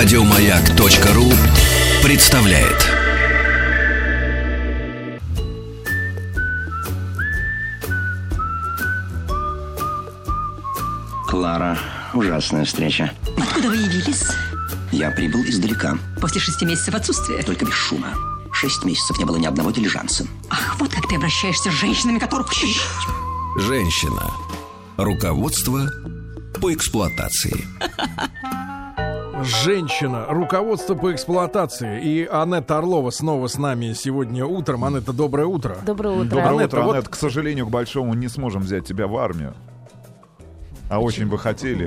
Радиомаяк.ру представляет. Клара, ужасная встреча. Откуда вы явились? Я прибыл издалека, После шести месяцев отсутствия. только без шума. Шесть месяцев не было ни одного дилижанса. Ах, вот как ты обращаешься с женщинами, которых... Женщина. Руководство по эксплуатации. Женщина, руководство по эксплуатации. И Анетта Орлова снова с нами сегодня утром. Анетта, доброе утро. Доброе утро. Доброе Анетта, утро, вот- Анет. К сожалению, к большому не сможем взять тебя в армию. А очень бы хотели.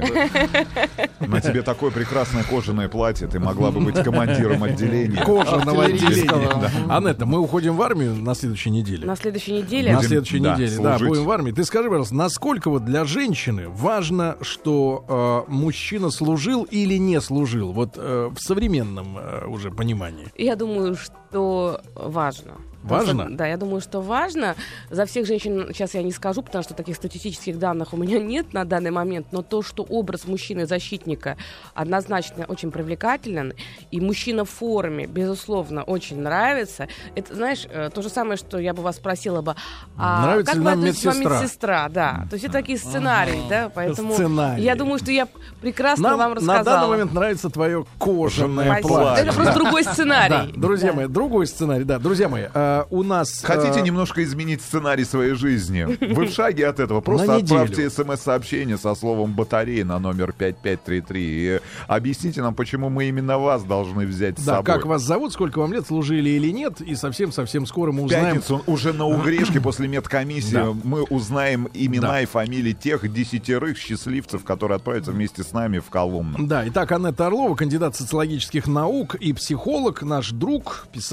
На тебе такое прекрасное кожаное платье. Ты могла бы быть командиром отделения. Кожаного отделения. Анетта, мы уходим в армию на следующей неделе. На следующей неделе На следующей неделе, да, будем в армии. Ты скажи, пожалуйста, насколько вот для женщины важно, что э, мужчина служил или не служил, вот э, в современном э, уже понимании? я думаю, что важно. Важно? Просто- Да, я думаю, что важно. За всех женщин сейчас я не скажу, потому что таких статистических данных у меня нет на данный момент, но то, что образ мужчины-защитника однозначно очень привлекателен, и мужчина в форме, безусловно, очень нравится, это, знаешь, э, то же самое, что я бы вас спросила бы, а Нравится как ли вы нам относитесь к вам медсестра? медсестра? Да, то есть это такие сценарии, да, поэтому Сценарии. я думаю, что я прекрасно Нам вам на рассказала. данный момент нравится твое кожаное Спасибо. платье. Это просто другой сценарий. друзья мои, другой сценарий, да, друзья мои, э, у нас... Хотите э, немножко изменить сценарий своей жизни? Вы в шаге от этого. Просто отправьте смс-сообщение со словом «батарея» на номер 5533 и объясните нам, почему мы именно вас должны взять с Да, собой. как вас зовут, сколько вам лет, служили или нет, и совсем-совсем скоро мы В узнаем... пятницу уже на угрешке после медкомиссии Да. мы узнаем имена Да. и фамилии тех десятерых счастливцев, которые отправятся вместе с нами в Коломну. Да, итак, Анетта Орлова, кандидат социологических наук и психолог, наш друг, писатель.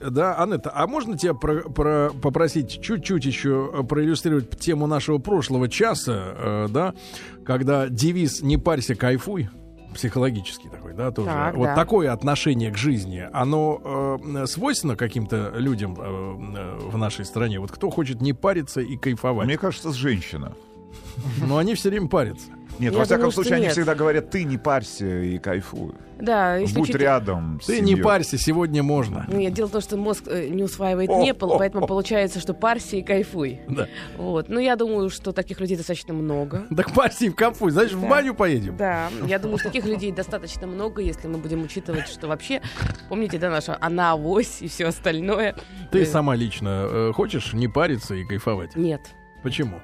Да, Анетта, а можно тебя про- про- попросить чуть-чуть еще э, проиллюстрировать тему нашего прошлого часа, э, да, когда девиз «Не парься, кайфуй», психологический такой, да, тоже. Так, вот да. такое отношение к жизни, оно э, свойственно каким-то людям э, э, в нашей стране? Вот кто хочет не париться и кайфовать? Мне кажется, женщина. Но они все время парятся. Нет, Я во всяком думаю, случае, они нет. всегда говорят, ты не парься и кайфуй. Да, если Будь чуть- рядом с Ты не семьей». парься, сегодня можно. Нет, дело в том, что мозг э, не усваивает О, не, о, поэтому о. получается, что парься и кайфуй. Да. Вот. Ну, я думаю, что таких людей достаточно много. Так парься и кайфуй, значит, в Да. баню поедем. Да, я думаю, что таких людей достаточно много, если мы будем учитывать, что вообще, помните, да, наша она авось и все остальное. Ты Э, сама лично э, хочешь не париться и кайфовать? Нет. Почему?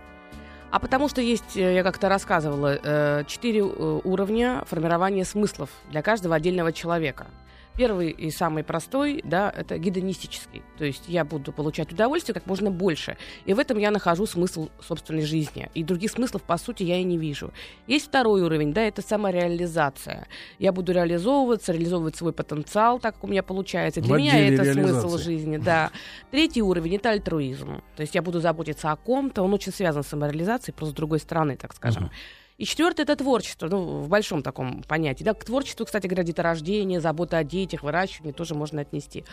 А потому что есть, э, я как-то рассказывала, э, четыре э, уровня формирования смыслов для каждого отдельного человека. Первый и самый простой, да, это гедонистический. То есть я буду получать удовольствие как можно больше. И в этом я нахожу смысл собственной жизни. И других смыслов, по сути, я и не вижу. Есть второй уровень, да, это самореализация. Я буду реализовываться, реализовывать свой потенциал, так как у меня получается. Для В меня это смысл жизни, да. Третий уровень это альтруизм. То есть я буду заботиться о ком-то, он очень связан с самореализацией, просто с другой стороны, так скажем. И четвертое это творчество, ну, в большом таком понятии. Да, к творчеству, кстати говоря, деторождение, забота о детях, выращивание тоже можно отнести.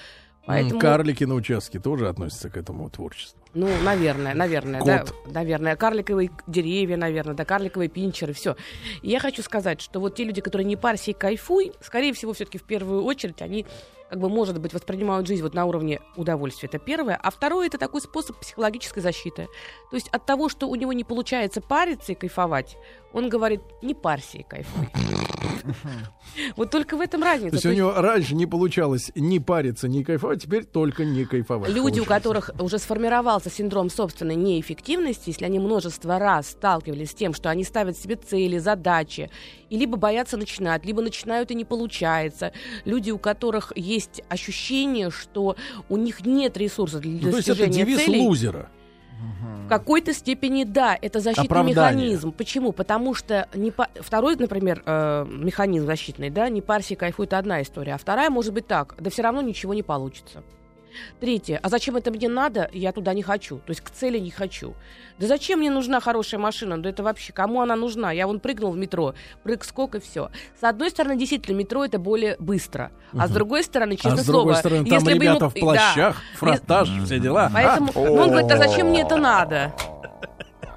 Поэтому, Карлики на участке тоже относятся к этому творчеству. ну, наверное, наверное, да, Кот. наверное, карликовые деревья, наверное, да, карликовые пинчеры, все. И я хочу сказать, что вот те люди, которые не парься и кайфуй, скорее всего, все-таки в первую очередь они как бы, может быть, воспринимают жизнь вот на уровне удовольствия. Это первое. А второе, это такой способ психологической защиты. То есть от того, что у него не получается париться и кайфовать, он говорит, не парься и кайфуй. Вот только в этом разница. То есть у него раньше не получалось ни париться, ни кайфовать, теперь только не кайфовать. Люди, у которых уже сформировался синдром собственной неэффективности, если они множество раз сталкивались с тем, что они ставят себе цели, задачи, и либо боятся начинать, либо начинают и не получается. Люди, у которых есть ощущение, что у них нет ресурсов для Ну, то есть это достижения девиз целей. лузера. В какой-то степени да, это защитный Оправдание. механизм. Почему? Потому что не па- второй, например, э, механизм защитный, да, не парься, кайфуй, это одна история, а вторая может быть так, да все равно ничего не получится. Третье. А зачем это мне надо? Я туда не хочу. То есть к цели не хочу. Да зачем мне нужна хорошая машина? Да это вообще кому она нужна? Я вон прыгнул в метро, прыг скок и все. С одной стороны, действительно, метро это более быстро. А с другой стороны, честное а с другой слово, стороны, там если бы ребята ему- в плащах, Да. фронтаж, все дела. Поэтому, ну, он говорит, а зачем мне это надо?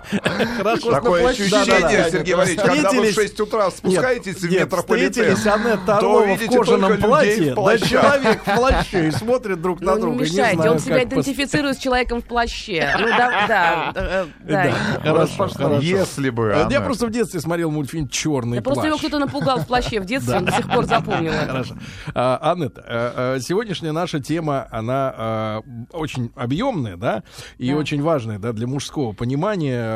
Хорошо, Такое что ощущение. Сергей Валерьевич, когда вы в Встретились- 6 утра спускаетесь в метрополитен, встретились Аннет то Орлова в кожаном только людей платье, да человек в плаще, и смотрят друг на Ну, друга. не мешайте, он себя идентифицирует с человеком в плаще. Ну да, да, э, хорошо, хорошо. Если бы Э, Я просто в детстве смотрел мультфильм «Черный Да просто его плащ». кто-то напугал в плаще в детстве, он до сих пор запомнил. Хорошо. А, Аннет, а, а, сегодняшняя наша тема, она очень объемная, да, и очень важная, да, для мужского понимания, э,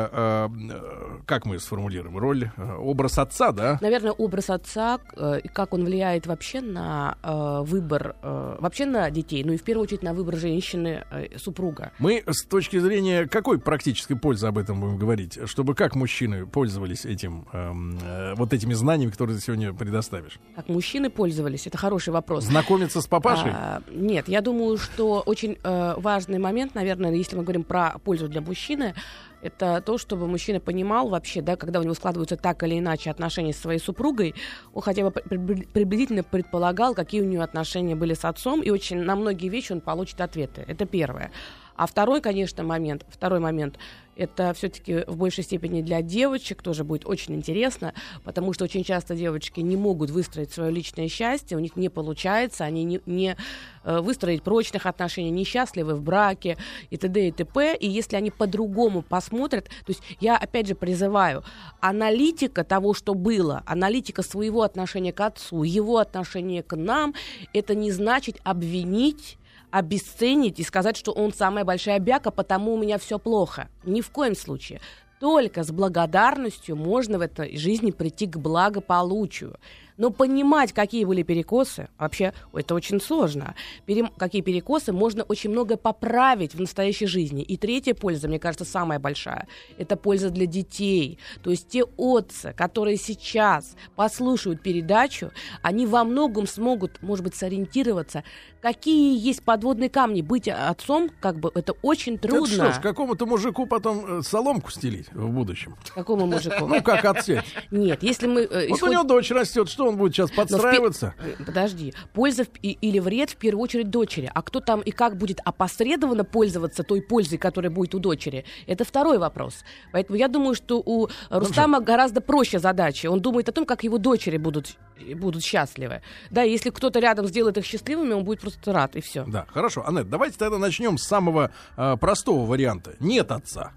как мы сформулируем, роль, э, образ отца, да? Наверное, образ отца э, и как он влияет вообще на э, выбор, э, вообще на детей, ну и в первую очередь на выбор женщины, э, супруга. Мы с точки зрения какой практической пользы об этом будем говорить, чтобы как мужчины пользовались этим, эм, э, вот этими знаниями, которые ты сегодня предоставишь? Как мужчины пользовались, это хороший вопрос. Знакомиться с папашей? А, нет, я думаю, что очень э, важный момент, наверное, если мы говорим про пользу для мужчины, это то, чтобы мужчина понимал вообще, да, когда у него складываются так или иначе отношения с своей супругой, он хотя бы при- при- приблизительно предполагал, какие у нее отношения были с отцом, и очень на многие вещи он получит ответы. Это первое. А второй, конечно, момент, второй момент, это все-таки в большей степени для девочек тоже будет очень интересно, потому что очень часто девочки не могут выстроить свое личное счастье, у них не получается, они не, не э, выстроить прочных отношений, несчастливы в браке и т.д. и т.п. И если они по-другому посмотрят, то есть я опять же призываю, аналитика того, что было, аналитика своего отношения к отцу, его отношения к нам, это не значит обвинить обесценить и сказать, что он самая большая бяка, потому у меня все плохо. Ни в коем случае. Только с благодарностью можно в этой жизни прийти к благополучию. Но понимать, какие были перекосы, вообще это очень сложно. Перем- какие перекосы можно очень много поправить в настоящей жизни. И третья польза, мне кажется, самая большая, это польза для детей. То есть те отцы, которые сейчас послушают передачу, они во многом смогут, может быть, сориентироваться, какие есть подводные камни. Быть отцом, как бы, это очень Это трудно. что ж, какому-то мужику потом э, соломку стелить в будущем? Какому мужику? Ну, как отсеть? Нет, если мы... э, Вот у него дочь растет, что он будет сейчас подстраиваться? Э, Подожди. Польза или вред в первую очередь дочери. А кто там и как будет опосредованно пользоваться той пользой, которая будет у дочери, это второй вопрос. Поэтому я думаю, что у Рустама гораздо проще задача. Он думает о том, как его дочери будут, будут счастливы. Да, если кто-то рядом сделает их счастливыми, он будет просто рад, и все. Да, хорошо. Аннет, давайте тогда начнем с самого э, простого варианта. Нет отца.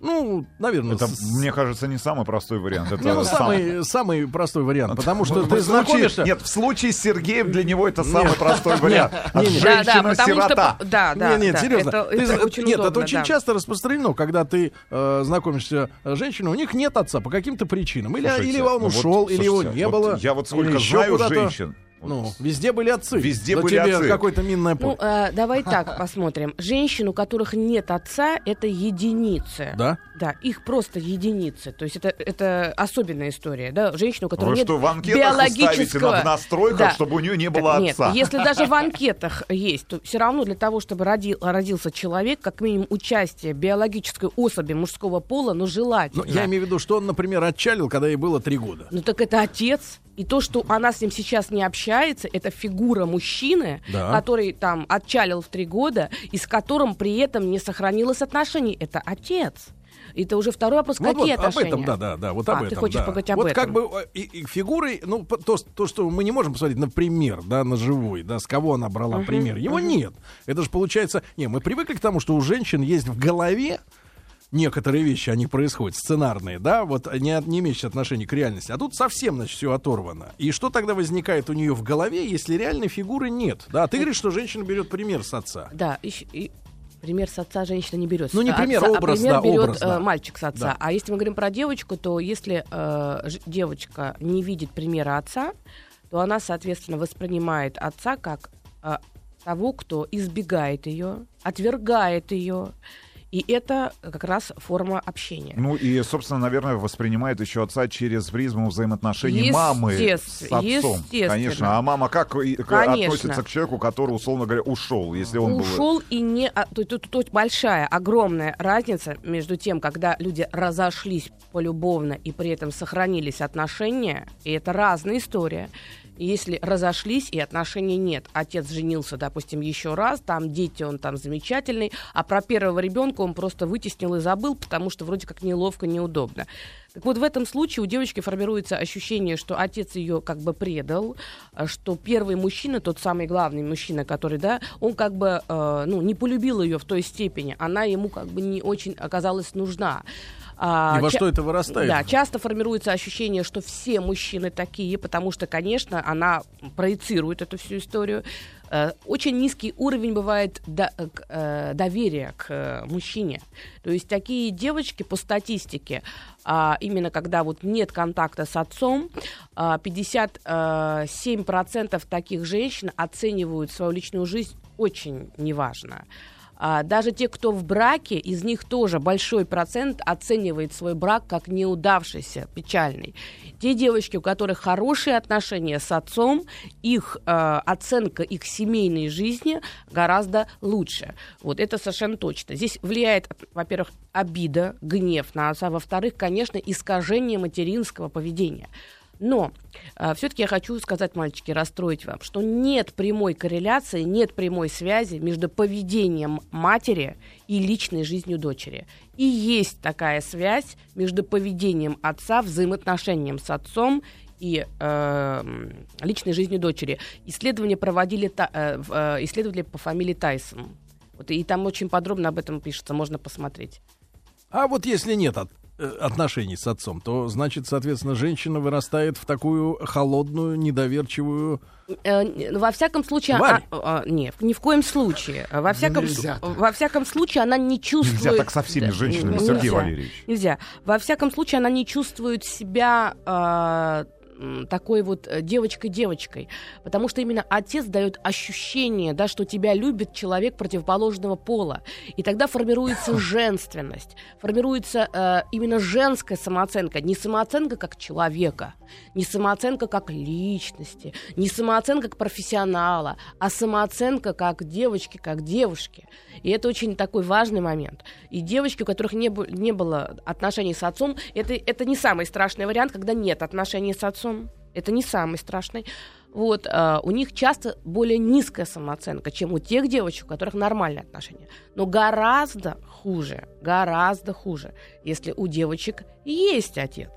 Ну, наверное, Это, с- мне кажется, не самый простой вариант. Это ну, сам- самый, самый простой вариант, потому что В ты случае- знакомишься... Нет, в случае с Сергеем для него это самый простой вариант. Женщина-сирота. Да, да, нет, серьезно. Нет, это очень часто распространено, когда ты э, знакомишься с женщиной, у них нет отца по каким-то причинам. Или, он ну ушел, или его не было. Я вот сколько знаю женщин. Ну, везде были отцы. Везде Да были тебе отцы. какое-то минное поле. Ну, э, давай так посмотрим. Женщин, у которых нет отца, это единицы. да? Да, их просто единицы. То есть это, это особенная история. Да? Женщина, у которой Вы нет что, в анкетах ставите биологического... на- в настройках, Да. чтобы у нее не Так было нет, отца? если даже в анкетах есть, то все равно для того, чтобы роди- родился человек, как минимум участие биологической особи мужского пола, но желательно. Ну, я имею в виду, что он, например, отчалил, когда ей было три года. Ну так это отец. И то, что она с ним сейчас не общается, это фигура мужчины, Да. который там отчалил в три года, и с которым при этом не сохранилось отношений. Это отец. И это уже второй вопрос, Вот, какие вот, об отношения? этом, да, да, да, вот А, об ты этом. хочешь да. поговорить об вот этом? как бы э, и, и фигурой, ну, то, то, что мы не можем посмотреть на пример, да, на живой, да, с кого она брала пример. Его нет. Это же получается... Не, мы привыкли к тому, что у женщин есть в голове некоторые вещи, они происходят, сценарные, да, вот не, не имеющие отношения к реальности. А тут совсем, значит, все оторвано. И что тогда возникает у нее в голове, если реальной фигуры нет? Да, ты говоришь, что женщина берет пример с отца. Да, щ- и пример с отца женщина не берет. Ну, не С пример, отца, образ, а пример да, берет образ, да. э, мальчик с отца. Да. А если мы говорим про девочку, то если э, девочка не видит примера отца, то она, соответственно, воспринимает отца как э, того, кто избегает ее, отвергает ее. И это как раз форма общения. Ну и, собственно, наверное, воспринимает еще отца через призму взаимоотношений мамы с отцом. Конечно. А мама как к- Конечно. относится к человеку, который, условно говоря, ушел, если он был... Ушел и не... а, Тут, тут- тут большая, огромная разница между тем, когда люди разошлись полюбовно и при этом сохранились отношения, и это разная история, если разошлись и отношений нет. Отец женился, допустим, еще раз, там дети, он там замечательный, а про первого ребенка он просто вытеснил и забыл, потому что вроде как неловко, неудобно. Так вот, в этом случае у девочки формируется ощущение, что отец ее как бы предал, а, что первый мужчина, тот самый главный мужчина, который, да, он как бы, э, ну, не полюбил ее в той степени, она ему как бы не очень оказалась нужна. А, И во ча- что это вырастает? Да, часто формируется ощущение, что все мужчины такие, потому что, конечно, она проецирует эту всю историю. Э, Очень низкий уровень бывает до- э, э, доверия к мужчине. То есть такие девочки по статистике, а, именно когда вот нет контакта с отцом, а, 57% таких женщин оценивают свою личную жизнь очень неважно. А, даже те, кто в браке, из них тоже большой процент оценивает свой брак как неудавшийся, печальный. Те девочки, у которых хорошие отношения с отцом, их э, оценка их семейной жизни гораздо лучше. Вот это совершенно точно. Здесь влияет, во-первых, обида, гнев на отца, во-вторых, конечно, искажение материнского поведения. Но все-таки я хочу сказать, мальчики, расстроить вам, что нет прямой корреляции, нет прямой связи между поведением матери и личной жизнью дочери. И есть такая связь между поведением отца, взаимоотношением с отцом и э, личной жизнью дочери. Исследования проводили та- э, э, исследователи по фамилии Тайсон. Вот, и там очень подробно об этом пишется, можно посмотреть. А вот если нет от- отношений с отцом, то, значит, соответственно, женщина вырастает в такую холодную, недоверчивую... Э, Во всяком случае, а- а, нет, ни в коем случае. Во всяком, так. во всяком случае, она не чувствует. Нельзя так со всеми Да, женщинами, нельзя. Сергей Валерьевич. Нельзя. Во всяком случае, она не чувствует себя а, м, такой вот э, девочкой-девочкой. Потому что именно отец дает ощущение, да, что тебя любит человек противоположного пола. И тогда формируется женственность, формируется э, именно женская самооценка. Не самооценка как человека, не самооценка как личности, не самооценка как профессионала, а самооценка как девочки, как девушки. И это очень такой важный момент. И девочки, у которых не, не было отношений с отцом, это, это не самый страшный вариант, когда нет отношений с отцом. Это не самый страшный. Вот, а, у них часто более низкая самооценка, чем у тех девочек, у которых нормальные отношения. Но гораздо хуже, гораздо хуже, если у девочек есть отец,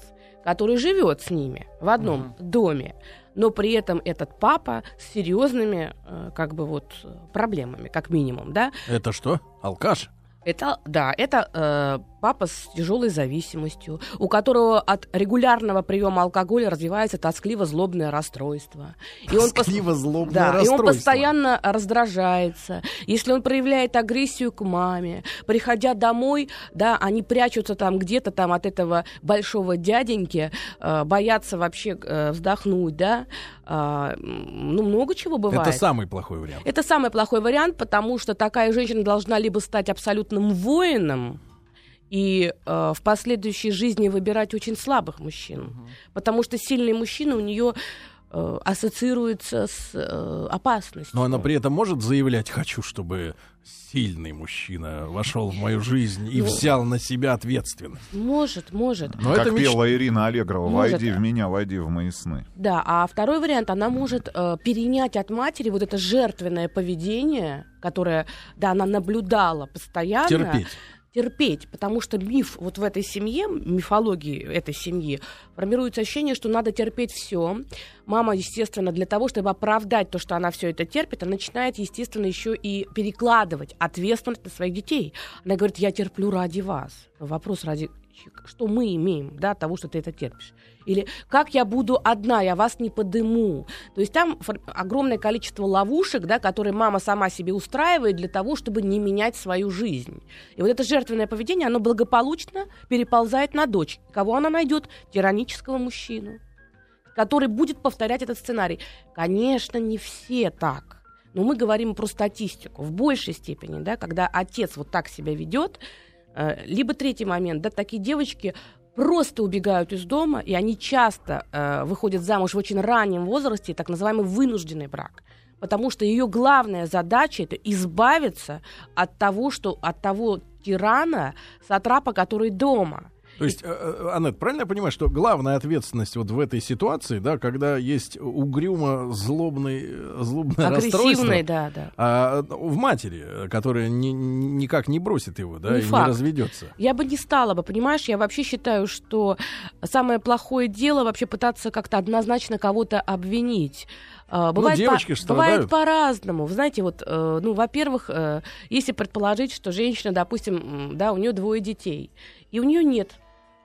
который живет с ними в одном доме, но при этом этот папа с серьезными, э, как бы вот, э, проблемами, как минимум, да, Это что? Алкаш? Это, да, это э, папа с тяжелой зависимостью, у которого от регулярного приема алкоголя развивается тоскливо-злобное расстройство. И он пос- Тоскливо-злобное да, и он расстройство. постоянно раздражается. Если он проявляет агрессию к маме, приходя домой, да, они прячутся там где-то там от этого большого дяденьки, э, боятся вообще э, вздохнуть, да. А, ну, много чего бывает. Это самый плохой вариант. Это самый плохой вариант, потому что такая женщина должна либо стать абсолютным воином и э, в последующей жизни выбирать очень слабых мужчин, потому что сильный мужчина у нее ассоциируется с э, опасностью. Но она при этом может заявлять, хочу, чтобы сильный мужчина вошел в мою жизнь и Ну. взял на себя ответственность. Может, может. Но как это меч- пела Ирина Аллегрова, Может. «Войди в меня, войди в мои сны». Да, а второй вариант, она может э, перенять от матери вот это жертвенное поведение, которое, да, она наблюдала постоянно. терпеть. Терпеть, потому что миф вот в этой семье, мифологии этой семьи, формируется ощущение, что надо терпеть все. Мама, естественно, для того, чтобы оправдать то, что она все это терпит, она начинает, естественно, еще и перекладывать ответственность на своих детей. Она говорит, я терплю ради вас. Вопрос ради что мы имеем, да, того, что ты это терпишь. Или как я буду одна, я вас не подыму. То есть там огромное количество ловушек, да, которые мама сама себе устраивает для того, чтобы не менять свою жизнь. И вот это жертвенное поведение, оно благополучно переползает на дочь. Кого она найдет? Тиранического мужчину, который будет повторять этот сценарий. Конечно, не все так. Но мы говорим про статистику. В большей степени, да, когда отец вот так себя ведет, Э, Либо третий момент, да, такие девочки просто убегают из дома, и они часто э, выходят замуж в очень раннем возрасте, так называемый вынужденный брак. Потому что ее главная задача это избавиться от того, что от того тирана, сатрапа, который дома. То есть, э, э, Аннет, правильно я понимаю, что главная ответственность вот в этой ситуации, да, когда есть угрюмо злобный, э, злобное расстройство, да, да. а, в матери, которая ни- никак не бросит его, да, Не и факт. не разведется. Я бы не стала бы, понимаешь, я вообще считаю, что самое плохое дело вообще пытаться как-то однозначно кого-то обвинить. А, Бывает, Ну, девочки по- бывает по-разному. Вы знаете, вот, э, ну, во-первых, э, если предположить, что женщина, допустим, да, у нее двое детей, и у нее нет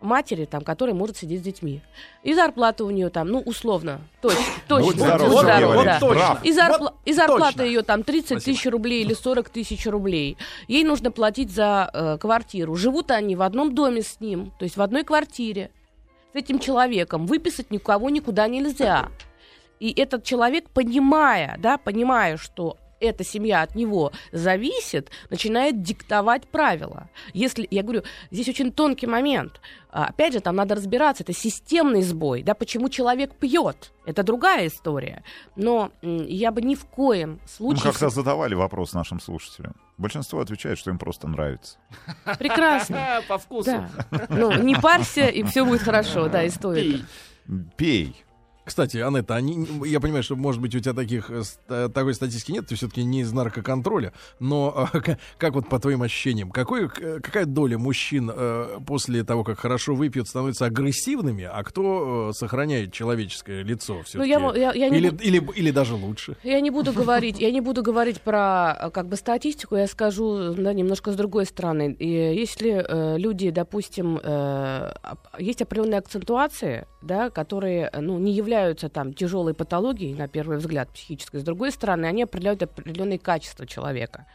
матери, там, которая может сидеть с детьми. И зарплата у нее там, ну, условно, точно, точно. Будь здоров, Сергей здоров, Валерьевич, да. прав. И, зарпла- Вот и зарплата точно. ее там 30 Спасибо. тысяч рублей или 40 тысяч рублей. Ей нужно платить за э, квартиру. Живут они в одном доме с ним, то есть в одной квартире с этим человеком. Выписать никого никуда нельзя. И этот человек, понимая, да, понимая, что эта семья от него зависит, начинает диктовать правила. Если, я говорю, здесь очень тонкий момент. А, Опять же, там надо разбираться, это системный сбой, да, почему человек пьет, это другая история. Но я бы ни в коем Мы случае... как-то задавали вопрос нашим слушателям. Большинство отвечает, что им просто нравится. Прекрасно. По вкусу. Да. Ну, не парься, и все будет хорошо, да, и стоит. Пей. Кстати, Анетта, они, я понимаю, что, может быть, у тебя таких, э, такой статистики нет, ты все-таки не из наркоконтроля, но к- как вот по твоим ощущениям, какой, э, какая доля мужчин э, после того, как хорошо выпьют, становятся агрессивными, а кто сохраняет человеческое лицо все Ну, я я- я не или, или, или даже лучше? Я не буду говорить, я не буду говорить про как бы статистику, я скажу да, немножко с другой стороны. И если э, люди, допустим, э, есть определенные акцентуации, да, которые э, ну, не являются там тяжелой патологией, на первый взгляд, психической, с другой стороны, они определяют определенные качества человека.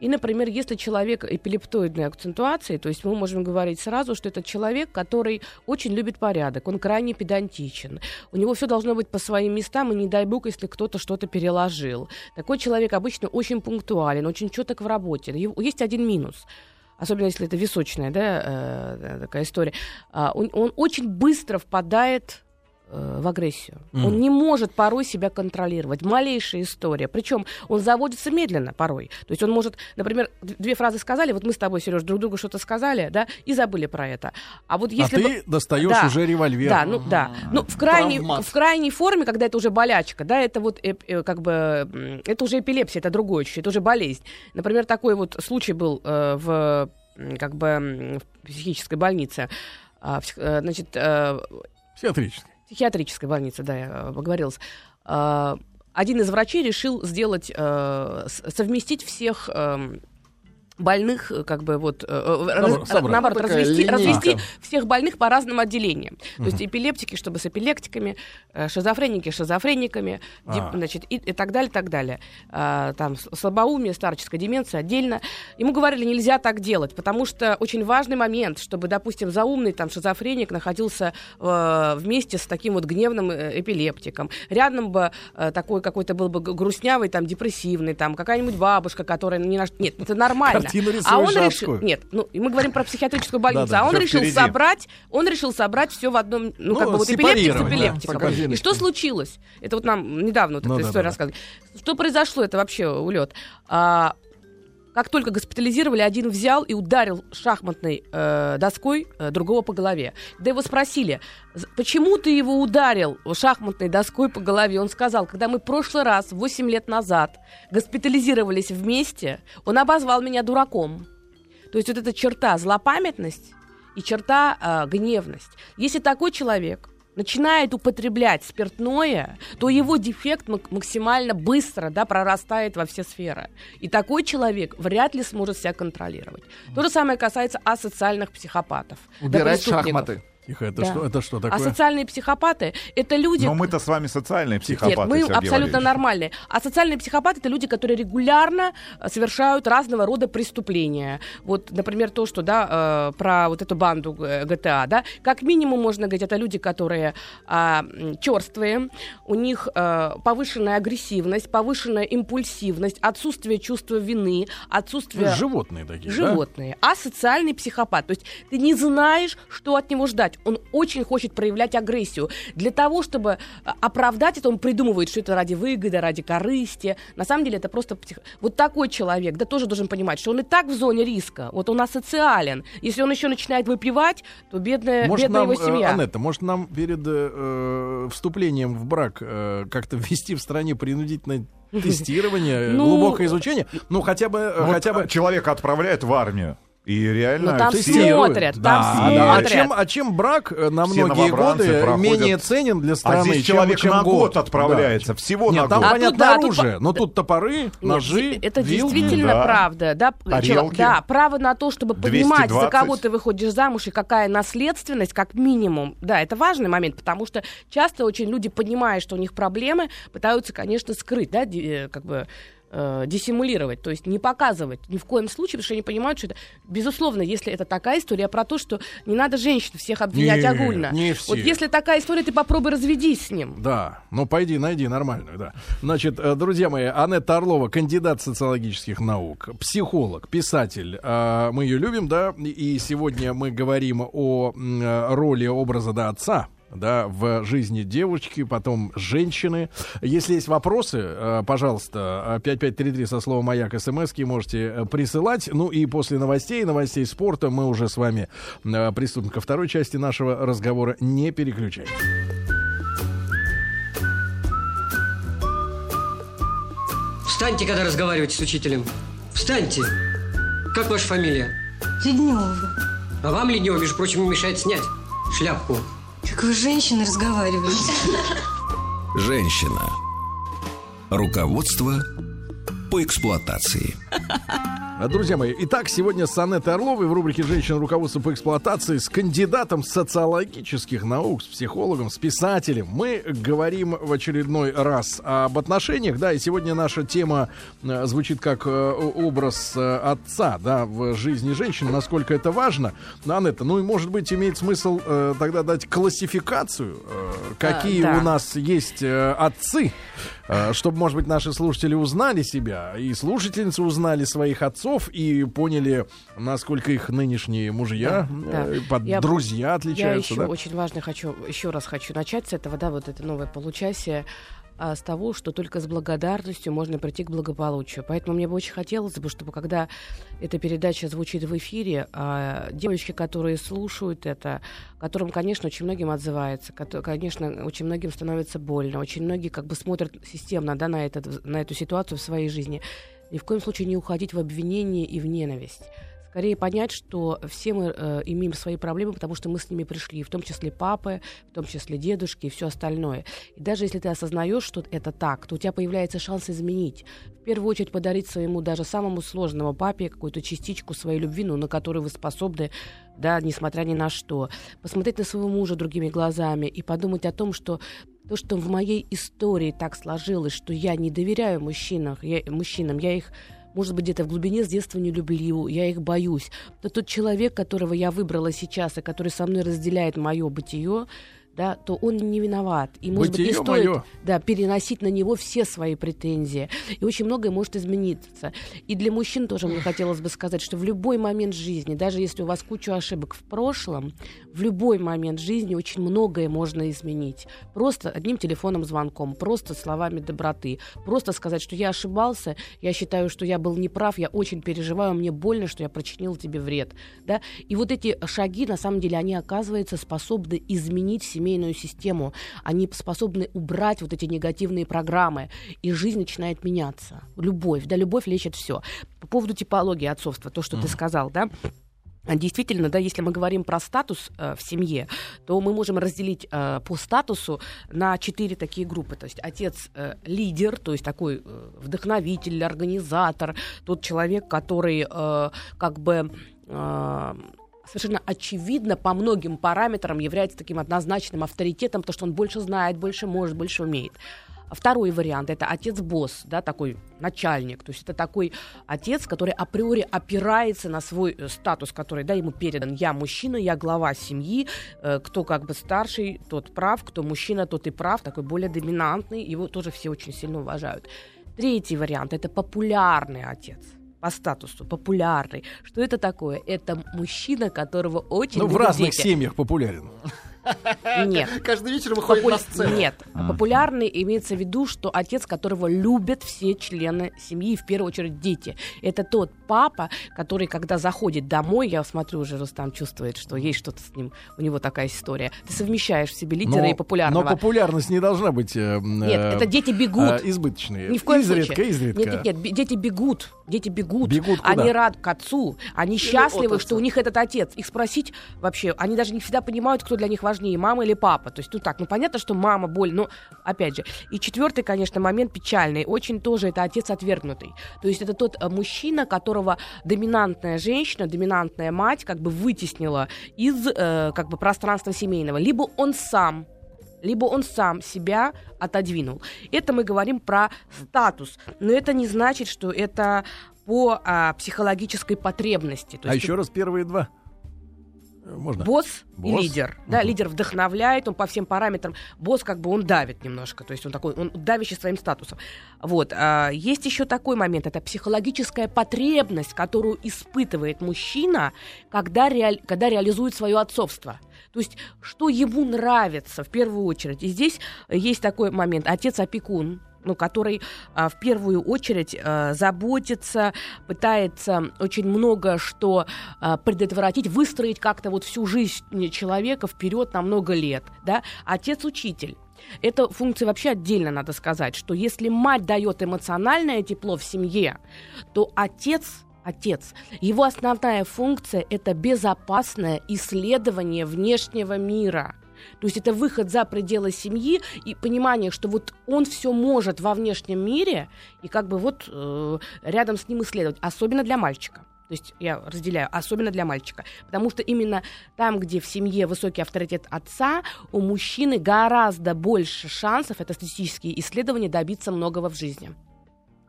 И, например, если человек эпилептоидной акцентуации, то есть мы можем говорить сразу, что это человек, который очень любит порядок, он крайне педантичен, у него все должно быть по своим местам, и не дай бог, если кто-то что-то переложил. Такой человек обычно очень пунктуален, очень четок в работе. Есть один минус. Особенно если это височная да, э, такая история. А, он, он очень быстро впадает в агрессию. Мгм. Он не может порой себя контролировать. Малейшая история. Причем он заводится медленно порой. То есть он может, например, две фразы сказали, вот мы с тобой, Сереж, друг другу что-то сказали, да, и забыли про это. А вот если а бы... ты достаешь Да. уже револьвер. Да, ну да. Ну, в крайней, Травмат. в крайней форме, когда это уже болячка, да, это вот эп- э, как бы это уже эпилепсия, это другое чуть, это уже болезнь. Например, такой вот случай был э, в как бы в психической больнице. А, псих- э, значит, э, Психиатрический. Психиатрической больнице, да, я э, оговорилась. А, один из врачей решил сделать, э, совместить всех эм, больных, э, как бы вот, э, э, раз- Собрать. собрать. наоборот, развести, линейка. развести всех больных по разным отделениям. То есть эпилептики, чтобы с эпилептиками, шизофреники шизофрениками, дип- А. значит, и, и так далее, так далее. А, там слабоумие, старческая деменция отдельно. Ему говорили, нельзя так делать, потому что очень важный момент, чтобы, допустим, заумный там шизофреник находился э, вместе с таким вот гневным эпилептиком. Рядом бы э, такой какой-то был бы грустнявый, там, депрессивный, там, какая-нибудь бабушка, которая ни на что... Нет, это нормально. Картину рисуешь а он решил... Нет, ну, мы говорим про психиатрическую больницу, а он решил собрать, он решил собрать все в одном, ну, Ну, как бы вот эпилептик с эпилептиком. и что случилось? Это вот нам недавно вот Ну эта история рассказывали. Что произошло? Это вообще улет. Как только госпитализировали, один взял и ударил шахматной э, доской э, другого по голове. Когда его спросили, «З- почему ты его ударил шахматной доской по голове, он сказал, когда мы в прошлый раз, 8 лет назад, госпитализировались вместе, он обозвал меня дураком. То есть вот эта черта злопамятность и черта э, гневность. Если такой человек начинает употреблять спиртное, то его дефект мак- максимально быстро да, прорастает во все сферы. И такой человек вряд ли сможет себя контролировать. То же самое касается асоциальных психопатов. да, Убирать преступников. шахматы. Тихо, это, Да. что, это что А такое? социальные психопаты это люди, Но мы-то с вами социальные нет, психопаты, мы Сергей абсолютно Валерьевич. нормальные. А социальные психопаты это люди, которые регулярно э, совершают разного рода преступления. Вот, например, то, что да, э, про вот эту банду э, GTA, да, как минимум можно говорить, это люди, которые а, м, черствые, у них э, повышенная агрессивность, повышенная импульсивность, отсутствие чувства вины, отсутствие Животные такие, да? животные, а социальный психопат. То есть ты не знаешь, что от него ждать. Он очень хочет проявлять агрессию. Для того, чтобы а, оправдать это, он придумывает, что это ради выгоды, ради корысти. На самом деле это просто... псих- Вот такой человек, да, тоже должен понимать, что он и так в зоне риска. Вот он асоциален. Если он еще начинает выпивать, то бедная, Может бедная нам, его э, семья. Анетта, может нам перед э, вступлением в брак э, как-то ввести в стране принудительное тестирование, Ну, глубокое изучение? Ну, хотя бы... э, Вот хотя бы... человека отправляют в армию. И реально Ну, там смотрят, там Да, смотрят. да. А чем, а чем брак э, на Все многие годы проходят- менее ценен для страны, А здесь чем, человек чем на год Да. отправляется. Всего Нет, на там год. А понятно тут, да, тут оружие, по- но тут топоры, Нет, ножи, это вилки. действительно Да. правда, да, да, право на то, чтобы понимать, за 220. кого ты выходишь замуж и какая наследственность, как минимум, да, это важный момент, потому что часто очень люди, понимая, что у них проблемы, пытаются, конечно, скрыть, да, э, как бы э, диссимулировать, то есть не показывать ни в коем случае, потому что они понимают, что это, безусловно, если это такая история про то, что не надо женщин всех обвинять Не, огульно. не все. Вот если такая история, ты попробуй разведись с ним. Да, ну пойди, найди нормальную, да. Значит, э, друзья мои, Анетта Орлова, кандидат социологических наук, психолог, писатель. Э, Мы ее любим, да, и сегодня мы говорим о э, роли образа да, отца да, в жизни девочки, потом женщины. Если есть вопросы, э, пожалуйста, э, 5533 со словом «Маяк» смски можете э, присылать. Ну и после новостей, новостей спорта мы уже с вами э, приступим ко второй части нашего разговора. Не переключайтесь. Встаньте, когда разговариваете с учителем. Встаньте. Как ваша фамилия? Леднева. А вам, Леднева, между прочим, не мешает снять шляпку. Как вы с женщиной разговариваете? Женщина. Руководство по эксплуатации. А, Друзья мои, итак, сегодня с Анеттой Орловой в рубрике «Женщина. Руководство по эксплуатации» с кандидатом социологических наук, с психологом, с писателем. Мы говорим в очередной раз об отношениях, да, и сегодня наша тема э, звучит как э, образ э, отца, да, в жизни женщины, насколько это важно. Анетта, ну и, может быть, имеет смысл э, тогда дать классификацию, э, какие да. у нас есть э, отцы, чтобы, может быть, наши слушатели узнали себя, и слушательницы узнали своих отцов и поняли, насколько их нынешние мужья, Да, э, да. под Я- друзья Я отличаются, еще да? очень важно хочу, еще раз хочу начать с этого, да, вот это новое получасие, а, с того, что только с благодарностью можно прийти к благополучию. Поэтому мне бы очень хотелось бы, чтобы когда эта передача звучит в эфире, а, девочки, которые слушают это, которым, конечно, очень многим отзывается, кото- конечно, очень многим становится больно, очень многие как бы смотрят системно, да, на, этот, на эту ситуацию в своей жизни, ни в коем случае не уходить в обвинение и в ненависть скорее понять, что все мы э, имеем свои проблемы, потому что мы с ними пришли, в том числе папы, в том числе дедушки и все остальное. И даже если ты осознаешь, что это так, то у тебя появляется шанс изменить. В первую очередь подарить своему даже самому сложному папе какую-то частичку своей любви, ну, на которую вы способны, да, несмотря ни на что. Посмотреть на своего мужа другими глазами и подумать о том, что то, что в моей истории так сложилось, что я не доверяю мужчинам, я, мужчинам, я их может быть, где-то в глубине с детства не люблю, я их боюсь. То тот человек, которого я выбрала сейчас, и который со мной разделяет мое бытие, да, то он не виноват. И, может быть, не Бытие стоит моё. да, переносить на него все свои претензии. И очень многое может измениться. И для мужчин тоже мне хотелось бы сказать, что в любой момент жизни, даже если у вас куча ошибок в прошлом, в любой момент жизни очень многое можно изменить. Просто одним телефонным звонком, просто словами доброты. Просто сказать, что я ошибался, я считаю, что я был неправ, я очень переживаю, мне больно, что я причинил тебе вред. Да? И вот эти шаги, на самом деле, они, оказывается, способны изменить семейную систему. Они способны убрать вот эти негативные программы. И жизнь начинает меняться. Любовь. Да, любовь лечит все. По поводу типологии отцовства, то, что ты сказал, да, а Действительно, да, если мы говорим про статус э, в семье, то мы можем разделить э, по статусу на четыре такие группы. То есть отец э, лидер, то есть такой э, вдохновитель, организатор, тот человек, который э, как бы э, совершенно очевидно по многим параметрам является таким однозначным авторитетом, потому что он больше знает, больше может, больше умеет. Второй вариант это отец-босс, да, такой начальник. То есть это такой отец, который априори опирается на свой э, статус, который да, ему передан. Я мужчина, я глава семьи. Э, кто как бы старший, тот прав, кто мужчина, тот и прав, такой более доминантный. Его тоже все очень сильно уважают. Третий вариант это популярный отец. По статусу, популярный. Что это такое? Это мужчина, которого очень Ну, в разных дети. семьях популярен. Нет. Каждый вечер выходит Популя- на сцену. Нет, популярный имеется в виду, что отец, которого любят все члены семьи, в первую очередь дети. Это тот папа, который, когда заходит домой, я смотрю, уже Рустам чувствует, что есть что-то с ним, у него такая история. Ты совмещаешь в себе лидера и популярного. но популярность не должна быть э, Нет, э, это дети бегут. э, избыточной. Ни в коем изредка, случае. изредка. Нет, нет, нет, дети бегут. Дети бегут. Бегут куда? Они рад к отцу. Они счастливы, что у них этот отец. Их спросить вообще, они даже не всегда понимают, кто для них важнее, мама или папа. То есть тут так, ну понятно, что мама боль, но опять же. И четвертый, конечно, момент печальный. Очень тоже это отец отвергнутый. То есть это тот э, мужчина, которого доминантная женщина, доминантная мать как бы вытеснила из э, как бы пространства семейного. Либо он сам либо он сам себя отодвинул. Это мы говорим про статус, но это не значит, что это по а, психологической потребности. То А есть еще раз первые два. Можно? босс, и Босс? лидер. Да, Мгм. лидер вдохновляет, он по всем параметрам. Босс как бы он давит немножко, то есть он такой, он давящий своим статусом. Вот. а, есть еще такой момент, это психологическая потребность, которую испытывает мужчина, когда, реаль- когда реализует свое отцовство. То есть, что ему нравится в первую очередь. И здесь есть такой момент. Отец-опекун, ну, который а, в первую очередь а, заботится, пытается очень много что а, предотвратить, выстроить как-то вот всю жизнь человека вперед на много лет. Да? Отец-учитель. Эта функция вообще отдельно надо сказать, что если мать дает эмоциональное тепло в семье, то отец Отец. Его основная функция – это безопасное исследование внешнего мира. То есть это выход за пределы семьи и понимание, что вот он все может во внешнем мире, и как бы вот э, рядом с ним исследовать, особенно для мальчика. То есть я разделяю, особенно для мальчика. Потому что именно там, где в семье высокий авторитет отца, у мужчины гораздо больше шансов, это статистические исследования, добиться многого в жизни.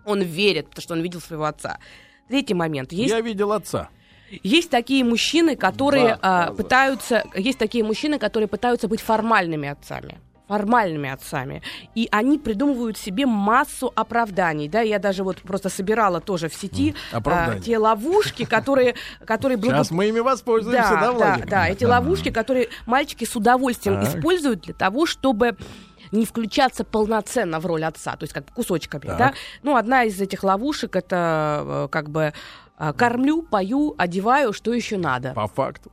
Он верит, потому что он видел своего отца. Третий момент. Есть Я видел отца. Есть такие мужчины, которые Два а, пытаются, есть такие мужчины, которые пытаются быть формальными отцами формальными отцами. И они придумывают себе массу оправданий. Да, я даже вот просто собирала тоже в сети а, те ловушки, которые, которые благо- Сейчас мы ими воспользуемся, да, да, да, да, эти ловушки, которые мальчики с удовольствием Так. используют для того, чтобы не включаться полноценно в роль отца, то есть как кусочками, Так. да. Ну, одна из этих ловушек это э, как бы кормлю, пою, одеваю, что еще надо. По факту.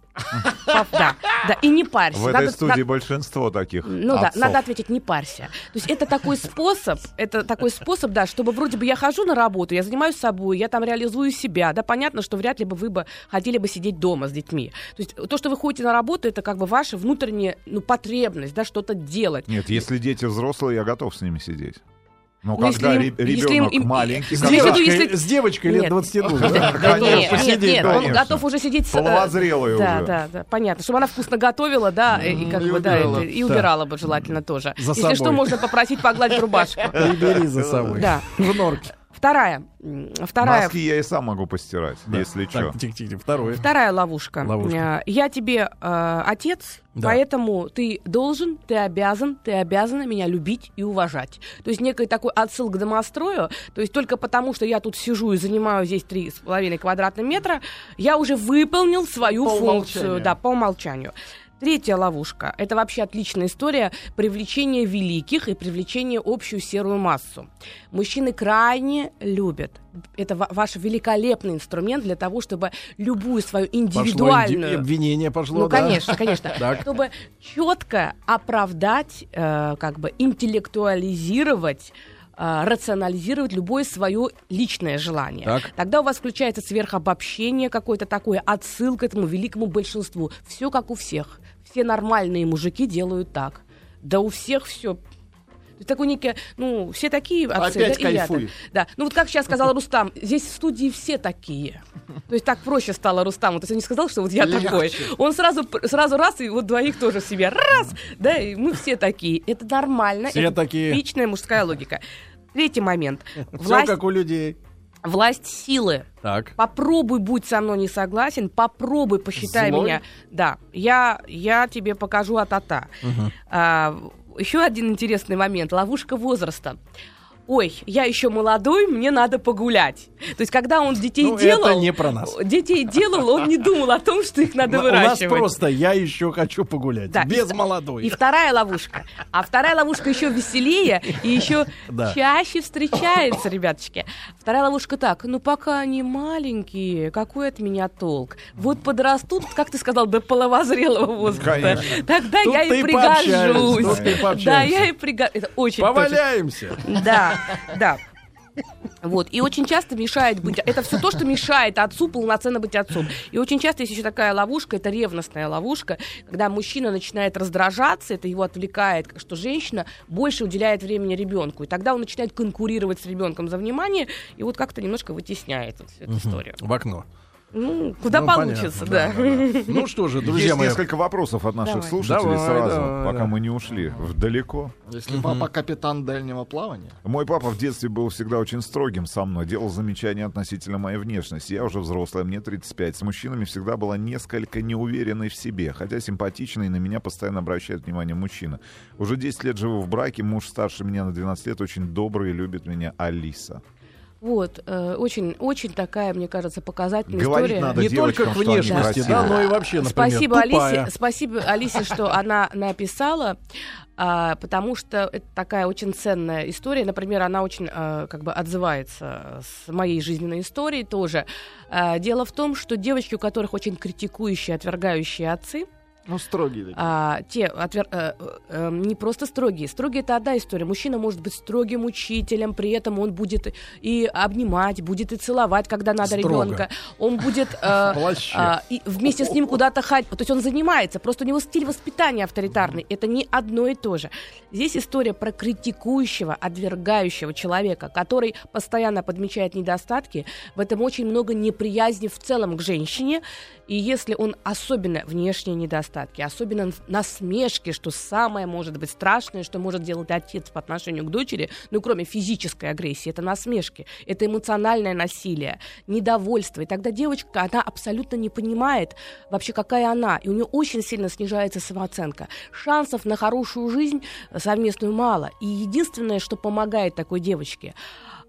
Да, да, и не парься. В этой Надо- студии на- большинство таких ну да, отцов. надо ответить, не парься. То есть это такой способ, это такой способ, да, чтобы вроде бы я хожу на работу, я занимаюсь собой, я там реализую себя, да, понятно, что вряд ли бы вы бы хотели бы сидеть дома с детьми. То есть то, что вы ходите на работу, это как бы ваша внутренняя, ну, потребность, да, что-то делать. Нет, если дети взрослые, я готов с ними сидеть. Но Ну, когда если им- ре- если ребенок им- маленький, С девочкой, если- С девочкой лет Нет. 22. Да, да, да конечно, нет, нет, посидеть, нет, он конечно. готов уже сидеть с... э, Половозрелая да, уже. Да, да, понятно. Чтобы она вкусно готовила, да, и, и как и бы, да, убирала. это- и Да. убирала бы желательно тоже. За Если собой. что, можно попросить погладить рубашку. Прибери за собой. Да. В норке. Вторая, вторая, Носки я и сам могу постирать, если что. Так, тихо-тихо. Второе. вторая ловушка. Ловушка. Э, Я тебе э, отец, Да. поэтому ты должен, ты обязан, ты обязана меня любить и уважать. То есть некий такой отсыл к домострою. То есть только потому, что я тут сижу и занимаю здесь три с половиной квадратных метра, я уже выполнил свою По функцию. умолчанию. Да, по умолчанию. Третья ловушка. Это вообще отличная история привлечения великих и привлечения общую серую массу. Мужчины крайне любят. Это ва- ваш великолепный инструмент для того, чтобы любую свою Пошло инди- индивидуальную... обвинение пошло, Ну, да. конечно, конечно. Чтобы четко оправдать, э, как бы интеллектуализировать э, рационализировать любое свое личное желание. Так. Тогда у вас включается сверхобобщение какое-то такое, отсыл к этому великому большинству. Все как у всех. Все нормальные мужики делают так. Да у всех все такой некий, ну, все такие отцы, Опять да, и я кайфуй. так. Да, ну вот как сейчас сказал Рустам, здесь в студии все такие. То есть так проще стало Рустаму. То есть он не сказал, что вот я Легче. такой. Он сразу, сразу раз, и вот двоих тоже себе раз, да, и мы все такие. Это нормально. Все это такие. Типичная мужская логика. Третий момент. Все Власть, как у людей. Власть силы. Так. Попробуй будь со мной не согласен, попробуй посчитай Злой? меня. Да, я, я тебе покажу а-та-та. А, еще один интересный момент. Ловушка возраста. Ой, я еще молодой, мне надо погулять. То есть, когда он детей Ну, делал, это не про нас. детей делал, он не думал о том, что их надо У нас выращивать. просто я еще хочу погулять. Да, Без и- молодой. И вторая ловушка. А вторая ловушка еще веселее и еще Да. чаще встречается, ребяточки. Вторая ловушка так, ну пока они маленькие, какой от меня толк? Вот подрастут, как ты сказал, до половозрелого возраста. Конечно. Тогда Тут я и пригожусь. Да, я и пригожусь. Очень точно. Поваляемся. Да, да. Вот. И очень часто мешает быть... Это все то, что мешает отцу полноценно быть отцом. И очень часто есть еще такая ловушка, это ревностная ловушка, когда мужчина начинает раздражаться, это его отвлекает, что женщина больше уделяет времени ребенку. И тогда он начинает конкурировать с ребенком за внимание, и вот как-то немножко вытесняет вот всю эту историю. В окно. Ну, куда Ну, получится, понятно, да. Ну что же, друзья Есть мои. несколько вопросов от наших Давай. слушателей Давай, сразу, давай, пока да. мы не ушли вдалеко. Если папа капитан дальнего плавания. Мой папа в детстве был всегда очень строгим со мной, делал замечания относительно моей внешности. Я уже взрослая, мне 35. С мужчинами всегда была несколько неуверенной в себе, хотя симпатичной, и на меня постоянно обращает внимание мужчина. Уже 10 лет живу в браке, муж старше меня на 12 лет, очень добрый и любит меня Алиса. Вот, э, очень, очень такая, мне кажется, показательная Говорить история. надо Не только к внешности, красивые. да, но и вообще, например, Спасибо тупая. Алисе, спасибо Алисе, что она написала, а, потому что это такая очень ценная история. Например, она очень а, как бы отзывается с моей жизненной историей тоже. А, дело в том, что девочки, у которых очень критикующие, отвергающие отцы, Ну, строгий такой. а, те отвер- э, э, не просто строгие. Строгие это одна история. Мужчина может быть строгим учителем, при этом он будет и обнимать, будет и целовать, когда надо Строго. ребенка. Он будет плаще. а, и вместе с ним куда-то ходить. То есть он занимается. Просто у него стиль воспитания авторитарный. Это не одно и то же. Здесь история про критикующего, отвергающего человека, который постоянно подмечает недостатки. В этом очень много неприязни в целом к женщине. И если он особенно внешние недостатки, особенно насмешки, что самое может быть страшное, что может делать отец по отношению к дочери, ну кроме физической агрессии, это насмешки, это эмоциональное насилие, недовольство. И тогда девочка, она абсолютно не понимает вообще, какая она, и у нее очень сильно снижается самооценка. Шансов на хорошую жизнь совместную мало. И единственное, что помогает такой девочке,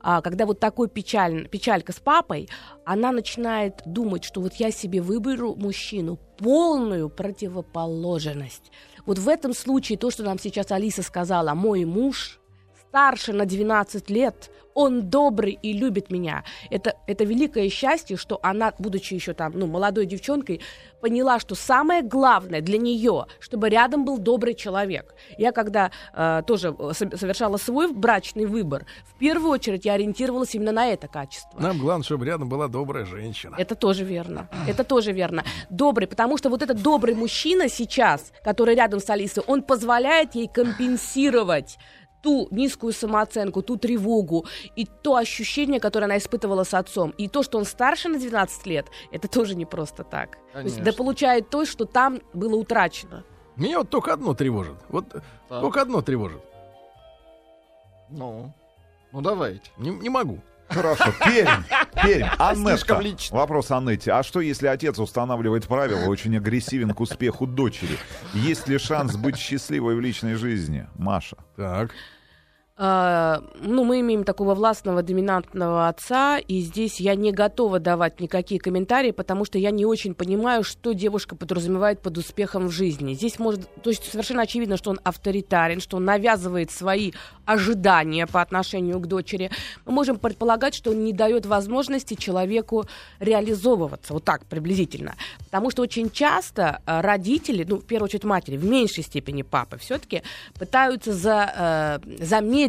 а, когда вот такой печаль, печалька с папой, она начинает думать, что вот я себе выберу мужчину полную противоположность. Вот в этом случае то, что нам сейчас Алиса сказала, мой муж старше на 12 лет, он добрый и любит меня. Это, это великое счастье, что она, будучи еще там, ну, молодой девчонкой, поняла, что самое главное для нее, чтобы рядом был добрый человек. Я когда э, тоже э, со- совершала свой брачный выбор, в первую очередь я ориентировалась именно на это качество. Нам главное, чтобы рядом была добрая женщина. Это тоже верно. Это тоже верно. Добрый, потому что вот этот добрый мужчина сейчас, который рядом с Алисой, он позволяет ей компенсировать ту низкую самооценку, ту тревогу и то ощущение, которое она испытывала с отцом. И то, что он старше на 12 лет, это тоже не просто так. То есть да получает то, что там было утрачено. Меня вот только одно тревожит. Вот только одно тревожит. Ну, ну давайте. Не, не могу. Хорошо, Пермь. Пермь. Аннетта. Слишком лично. Вопрос Аннете. А что, если отец устанавливает правила, очень агрессивен к успеху дочери? Есть ли шанс быть счастливой в личной жизни? Маша. Так. А, ну, мы имеем такого властного, доминантного отца, и здесь я не готова давать никакие комментарии, потому что я не очень понимаю, что девушка подразумевает под успехом в жизни. Здесь может, то есть совершенно очевидно, что он авторитарен, что он навязывает свои ожидания по отношению к дочери. Мы можем предполагать, что он не дает возможности человеку реализовываться, вот так приблизительно. Потому что очень часто э, родители, ну, в первую очередь матери, в меньшей степени папы, все-таки пытаются за, э, замедлить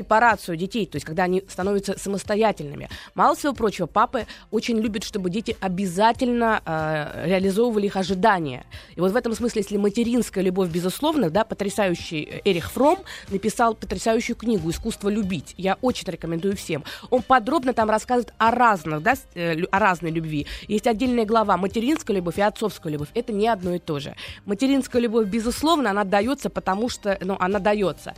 сепарацию детей, то есть когда они становятся самостоятельными. Мало всего прочего, папы очень любят, чтобы дети обязательно э, реализовывали их ожидания. И вот в этом смысле, если материнская любовь, безусловно, да, потрясающий Эрих Фром написал потрясающую книгу «Искусство любить». Я очень рекомендую всем. Он подробно там рассказывает о разных, да, э, о разной любви. Есть отдельная глава «Материнская любовь» и «Отцовская любовь». Это не одно и то же. Материнская любовь, безусловно, она дается, потому что, ну, она дается.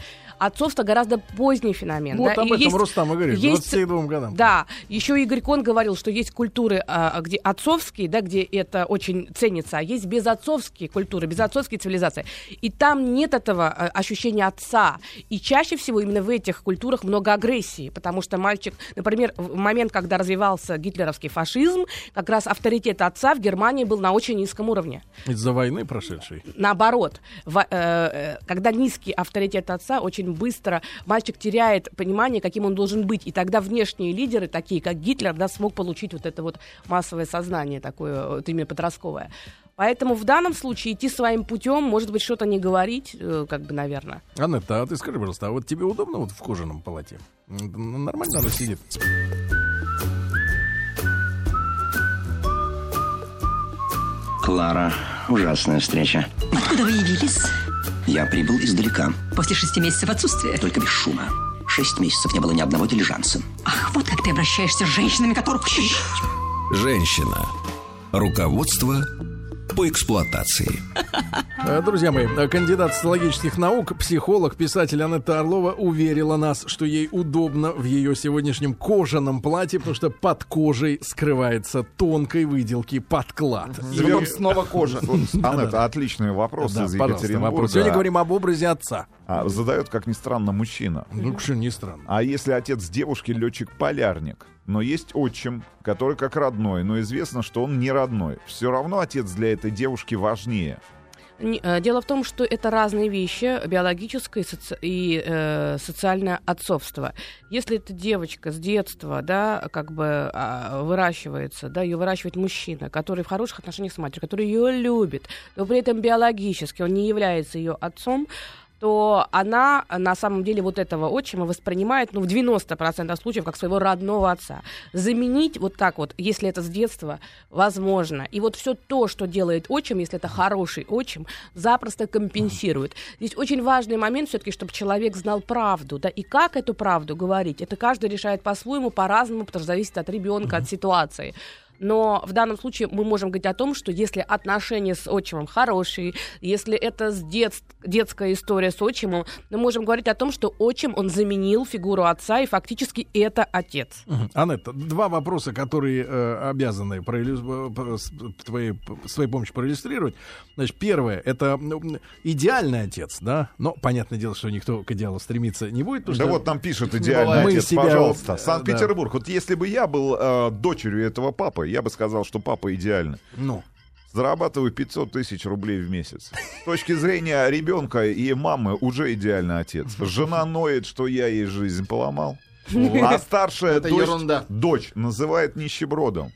Отцовство гораздо поздний феномен. Вот да, об и этом есть- Рустам и говорит, есть- 22 годам. Да, еще Игорь Кон говорил, что есть культуры, а, где отцовские, да, где это очень ценится, а есть безотцовские культуры, безотцовские цивилизации. И там нет этого а, ощущения отца. И чаще всего именно в этих культурах много агрессии, потому что мальчик, например, в момент, когда развивался гитлеровский фашизм, как раз авторитет отца в Германии был на очень низком уровне. Из-за войны прошедшей. Наоборот, во- э, э, когда низкий авторитет отца, очень быстро мальчик теряет понимание, каким он должен быть. И тогда внешние лидеры, такие как Гитлер, да, смог получить вот это вот массовое сознание такое, вот именно подростковое. Поэтому в данном случае идти своим путем, может быть, что-то не говорить, э, как бы, наверное. Анетта, а ты скажи, пожалуйста, а вот тебе удобно вот в кожаном палате? Нормально оно сидит? Клара, ужасная встреча. Откуда вы явились? Я прибыл издалека, После шести месяцев отсутствия. только без шума. Шесть месяцев не было ни одного дилижанса. Ах, вот как ты обращаешься с женщинами, которых... Женщина. Руководство по эксплуатации. Э, Друзья мои, э, кандидат социологических наук, психолог, писатель Анетта Орлова уверила нас, что ей удобно в ее сегодняшнем кожаном платье, потому что под кожей скрывается тонкой выделки подклад. И- Потом снова кожа. Анетта, отличный вопрос Да, из Екатеринбурга. вопрос. Сегодня говорим об образе отца. А, задает, как ни странно, мужчина. Ну, что не странно. А если отец девушки летчик-полярник, но есть отчим, который как родной, но известно, что он не родной, все равно отец для этой девушки важнее. Не- э, Дело в том, что это разные вещи, биологическое и, соци- и, э, социальное отцовство. Если эта девочка с детства, да, как бы а, выращивается, да, ее выращивает мужчина, который в хороших отношениях с матерью, который ее любит, но при этом биологически он не является ее отцом, то она на самом деле вот этого отчима воспринимает, ну, в 90% случаев как своего родного отца. Заменить вот так вот, если это с детства, возможно. И вот все то, что делает отчим, если это хороший отчим, запросто компенсирует. Здесь очень важный момент все-таки, чтобы человек знал правду, да, и как эту правду говорить, это каждый решает по-своему, по-разному, потому что зависит от ребенка, от ситуации. Но в данном случае мы можем говорить о том, что если отношения с отчимом хорошие, если это с детс- детская история с отчимом, мы можем говорить о том, что отчим, он заменил фигуру отца, и фактически это отец. Анетта, два вопроса, которые э, обязаны проиллю- э, твоей, своей помощью проиллюстрировать. Значит, первое, это ну, идеальный отец, да, но понятное дело, что никто к идеалу стремиться не будет. Да что вот там пишет идеальный Мы отец, себя, пожалуйста. э, Санкт-Петербург. Вот если бы я был э, дочерью этого папы, я бы сказал, что папа идеальный. Ну, Зарабатываю 500 тысяч рублей в месяц. С точки зрения ребенка и мамы уже идеальный отец. Жена ноет, что я ей жизнь поломал. А старшая дочь, дочь называет нищебродом.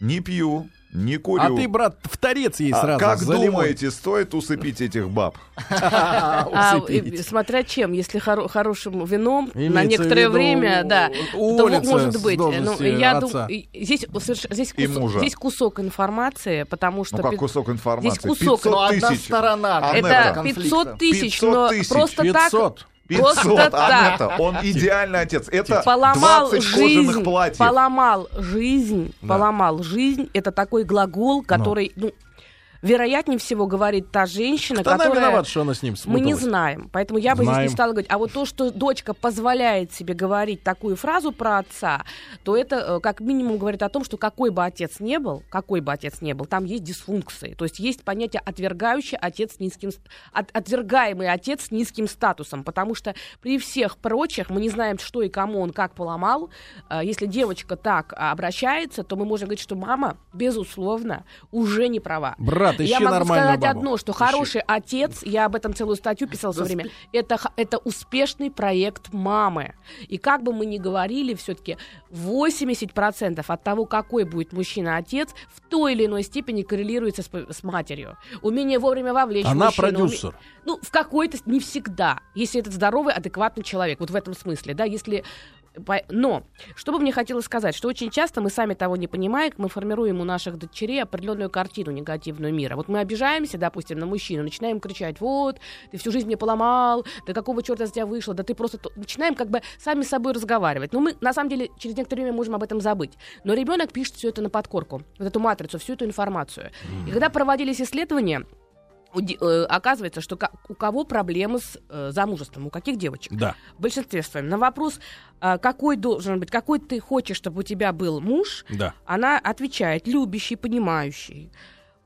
Не пью, не курю. а ты, брат, в торец ей А сразу. как заливай. думаете, стоит усыпить этих баб? А, смотря чем, если хоро- хорошим вином на некоторое время, да, может быть. Ну, я думаю, здесь, кусок, мужа. здесь кусок информации, потому что Ну как кусок информации? здесь кусок. 500 Но одна тысяч. сторона это конфликта. 500 тысяч, 500 но просто 500. так 500, Просто так. Анетта, он идеальный отец. Это поломал 20 кожаных жизнь, платьев. поломал жизнь, Да. поломал жизнь. Это такой глагол, который, ну, вероятнее всего говорит та женщина, Кто она которая... виновата, что она с ним Мы не спуталась? знаем, поэтому я бы здесь Знаем. не стала говорить. А вот то, что дочка позволяет себе говорить такую фразу про отца, то это э, как минимум говорит о том, что какой бы отец не был, какой бы отец не был, там есть дисфункции. То есть есть понятие отвергающий отец с низким, от- отвергаемый отец с низким статусом, потому что при всех прочих мы не знаем, что и кому он как поломал. Э, Если девочка так а, обращается, то мы можем говорить, что мама, безусловно, уже не права. Брат, ищи Я могу сказать бабу. одно, что Ищи. хороший отец, я об этом целую статью писала в свое время, это, это успешный проект мамы. И как бы мы ни говорили, все-таки 80% от того, какой будет мужчина-отец, в той или иной степени коррелируется с, с матерью. Умение вовремя вовлечь Она мужчину, уме- продюсер. Ну, в какой-то... Не всегда. Если это здоровый, адекватный человек. Вот в этом смысле, да, если... Но, что бы мне хотелось сказать, что очень часто мы сами того не понимая, мы формируем у наших дочерей определенную картину негативную мира. Вот мы обижаемся, допустим, на мужчину, начинаем кричать, вот, ты всю жизнь мне поломал, да какого черта за тебя вышло, да ты просто... то-». Начинаем как бы сами с собой разговаривать. Но мы, на самом деле, через некоторое время можем об этом забыть. Но ребенок пишет все это на подкорку, вот эту матрицу, всю эту информацию. И когда проводились исследования, оказывается, что у кого проблемы с э, замужеством, у каких девочек? Да. В большинстве своем. На вопрос, а, какой должен быть, какой ты хочешь, чтобы у тебя был муж, Да. она отвечает, любящий, понимающий,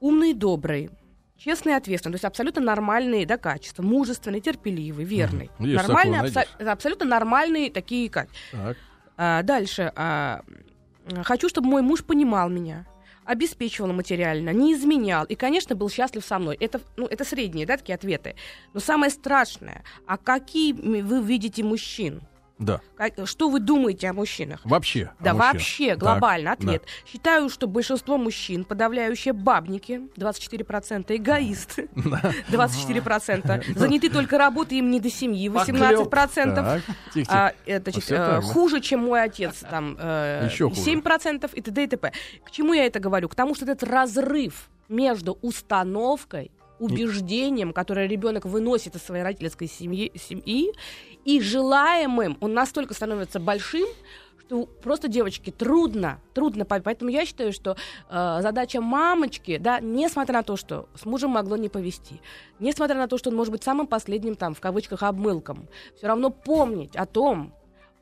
умный, добрый, честный и ответственный. То есть абсолютно нормальные да, качества. Мужественный, терпеливый, верный. Есть Нормальные, такое, абсо- абсолютно нормальные такие качества. Так. А, дальше. а, хочу, чтобы мой муж понимал меня обеспечивал материально, не изменял и, конечно, был счастлив со мной. Это, ну, это средние, да, такие ответы. Но самое страшное, а какие вы видите мужчин? Да. Что вы думаете о мужчинах? Вообще. Да, о мужчинах. вообще, Так, глобально. да. Ответ. Считаю, что большинство мужчин, подавляющие бабники, 24%, эгоисты, 24%, заняты только работой, им не до семьи, 18%. Так, тихо, А, э, значит, э, так, да? хуже, чем мой отец, там, э, Ещё хуже. 7% и т.д. и т.п. К чему я это говорю? К тому, что этот разрыв между установкой, убеждением, которое ребенок выносит из своей родительской семьи, семьи и желаемым, он настолько становится большим, что просто девочке трудно, трудно. Поэтому я считаю, что э, задача мамочки, да, несмотря на то, что с мужем могло не повести, несмотря на то, что он может быть самым последним, там, в кавычках, обмылком, все равно помнить о том,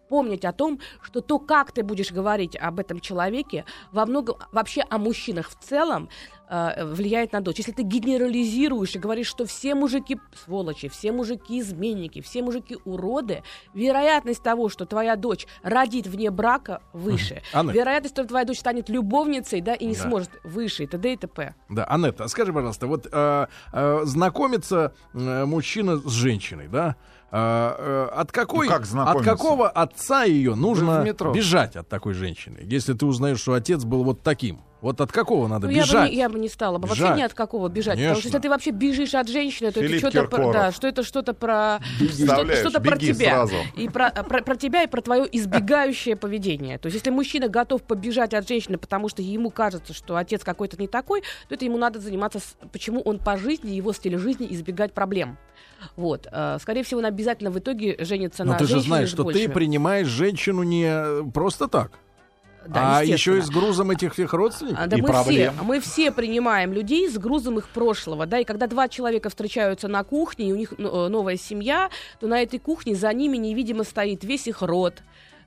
помнить о том, что то, как ты будешь говорить об этом человеке, во многом вообще о мужчинах в целом э, влияет на дочь. Если ты генерализируешь и говоришь, что все мужики сволочи, все мужики изменники, все мужики уроды, вероятность того, что твоя дочь родит вне брака, выше. Анна. Вероятность, что твоя дочь станет любовницей, да, и не Да. сможет выше, и т.д. и т.п. Да, Анетта, а скажи, пожалуйста, вот э, э, знакомится э, мужчина с женщиной, да? Э, э, от какой, Ну, как от какого отца ее нужно метро. бежать от такой женщины, если ты узнаешь, что отец был вот таким? Вот от какого надо Ну, я бы, бежать? не, я бы не стала бы Бежать. вообще ни от какого бежать. Потому Конечно. что если ты вообще бежишь от женщины, то Филипп это что-то про, да, что это что-то про что-то, про тебя. сразу. И про, про, про тебя, и про твое избегающее поведение. То есть, если мужчина готов побежать от женщины, потому что ему кажется, что отец какой-то не такой, то это ему надо заниматься, с- почему он по жизни, его стилю жизни избегать проблем. Вот. Э, Скорее всего, он обязательно в итоге женится Но на ты же знаешь, что ты принимаешь женщину не просто так, Да, а еще и с грузом этих всех родственников. А, Да И мы проблем. все, мы все принимаем людей с грузом их прошлого, да, и когда два человека встречаются на кухне, и у них ну, э, новая семья, то на этой кухне за ними невидимо стоит весь их род,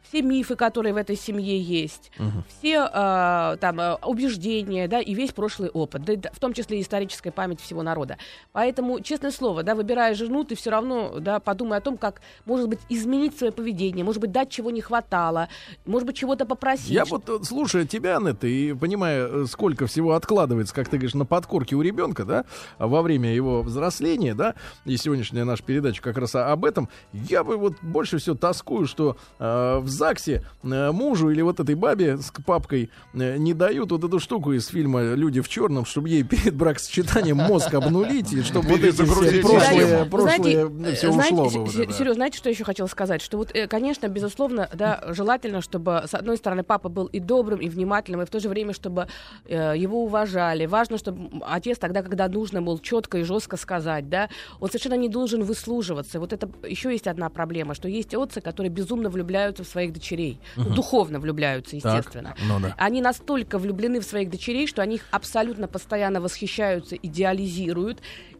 все мифы, которые в этой семье есть, все э, там убеждения, да, и весь прошлый опыт, да, в том числе и историческая память всего народа. Поэтому, честное слово, да, выбирая жену, ты все равно, да, подумай о том, как, может быть, изменить свое поведение, может быть, дать чего не хватало, может быть, чего-то попросить. Я вот, э, слушая тебя, Анетта, и понимая, э, сколько всего откладывается, как ты говоришь, на подкорке у ребенка, да, во время его взросления, да, и сегодняшняя наша передача как раз об этом, я бы вот больше всего тоскую, что э, в ЗАГСе э, мужу или вот этой бабе с папкой э, не дают вот эту штуку из фильма «Люди в черном», чтобы ей перед бракосочетанием мозг обнулить, и чтобы вот эти все прошлые, прошлые все э, ушло бы. вот Се- это. Серёж, знаете, что я еще хотела сказать? Что вот, э, конечно, безусловно, да, желательно, чтобы, с одной стороны, папа был и добрым, и внимательным, и в то же время, чтобы э, его уважали. Важно, чтобы отец тогда, когда нужно, был четко и жестко сказать, да, он совершенно не должен выслуживаться. Вот это еще есть одна проблема, что есть отцы, которые безумно влюбляются в своих дочерей. Ну, духовно влюбляются, Так, естественно. ну да. Они настолько влюблены в своих дочерей, что они их абсолютно постоянно восхищаются, идеализируют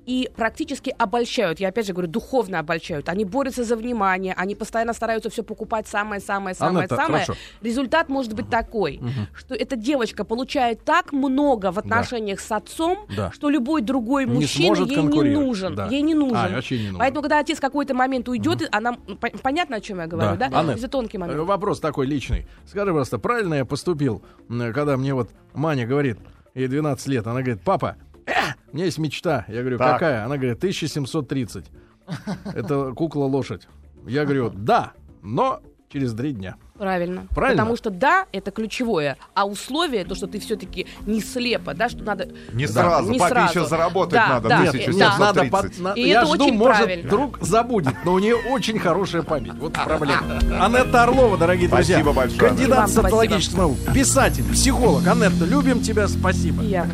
и практически обольщают. Я опять же говорю, духовно обольщают. Они борются за внимание, они постоянно стараются все покупать самое-самое-самое-самое. Анетта, хорошо. Результат может быть такой, что эта девочка получает так много в отношениях с отцом, Да. что любой другой Не мужчина ей не нужен. да. Ей не нужен. А, вообще не нужен. Поэтому, когда отец в какой-то момент уйдет, она м, по- понятно, о чем я говорю, да? Анет, Это тонкий момент. э, Вопрос такой личный. Скажи, просто, правильно я поступил, когда мне вот Маня говорит, ей 12 лет, она говорит, папа, э, у меня есть мечта. Я говорю, Так. какая? Она говорит, 1730. Это кукла-лошадь. Я говорю, да, но через три дня. Правильно. Правильно? Потому что да, это ключевое, а условие, то, что ты все-таки не слепо, да, что надо... Не Да, сразу, не папе сразу. еще заработать Да, надо, да, 1730. нет, надо 1730. под- на- И я это жду, очень может, правильно. вдруг забудет, но у нее очень хорошая память. Вот проблема. Анетта Орлова, дорогие друзья. Спасибо большое, Кандидат социологических наук, писатель, психолог. Анетта, любим тебя, спасибо. Я вас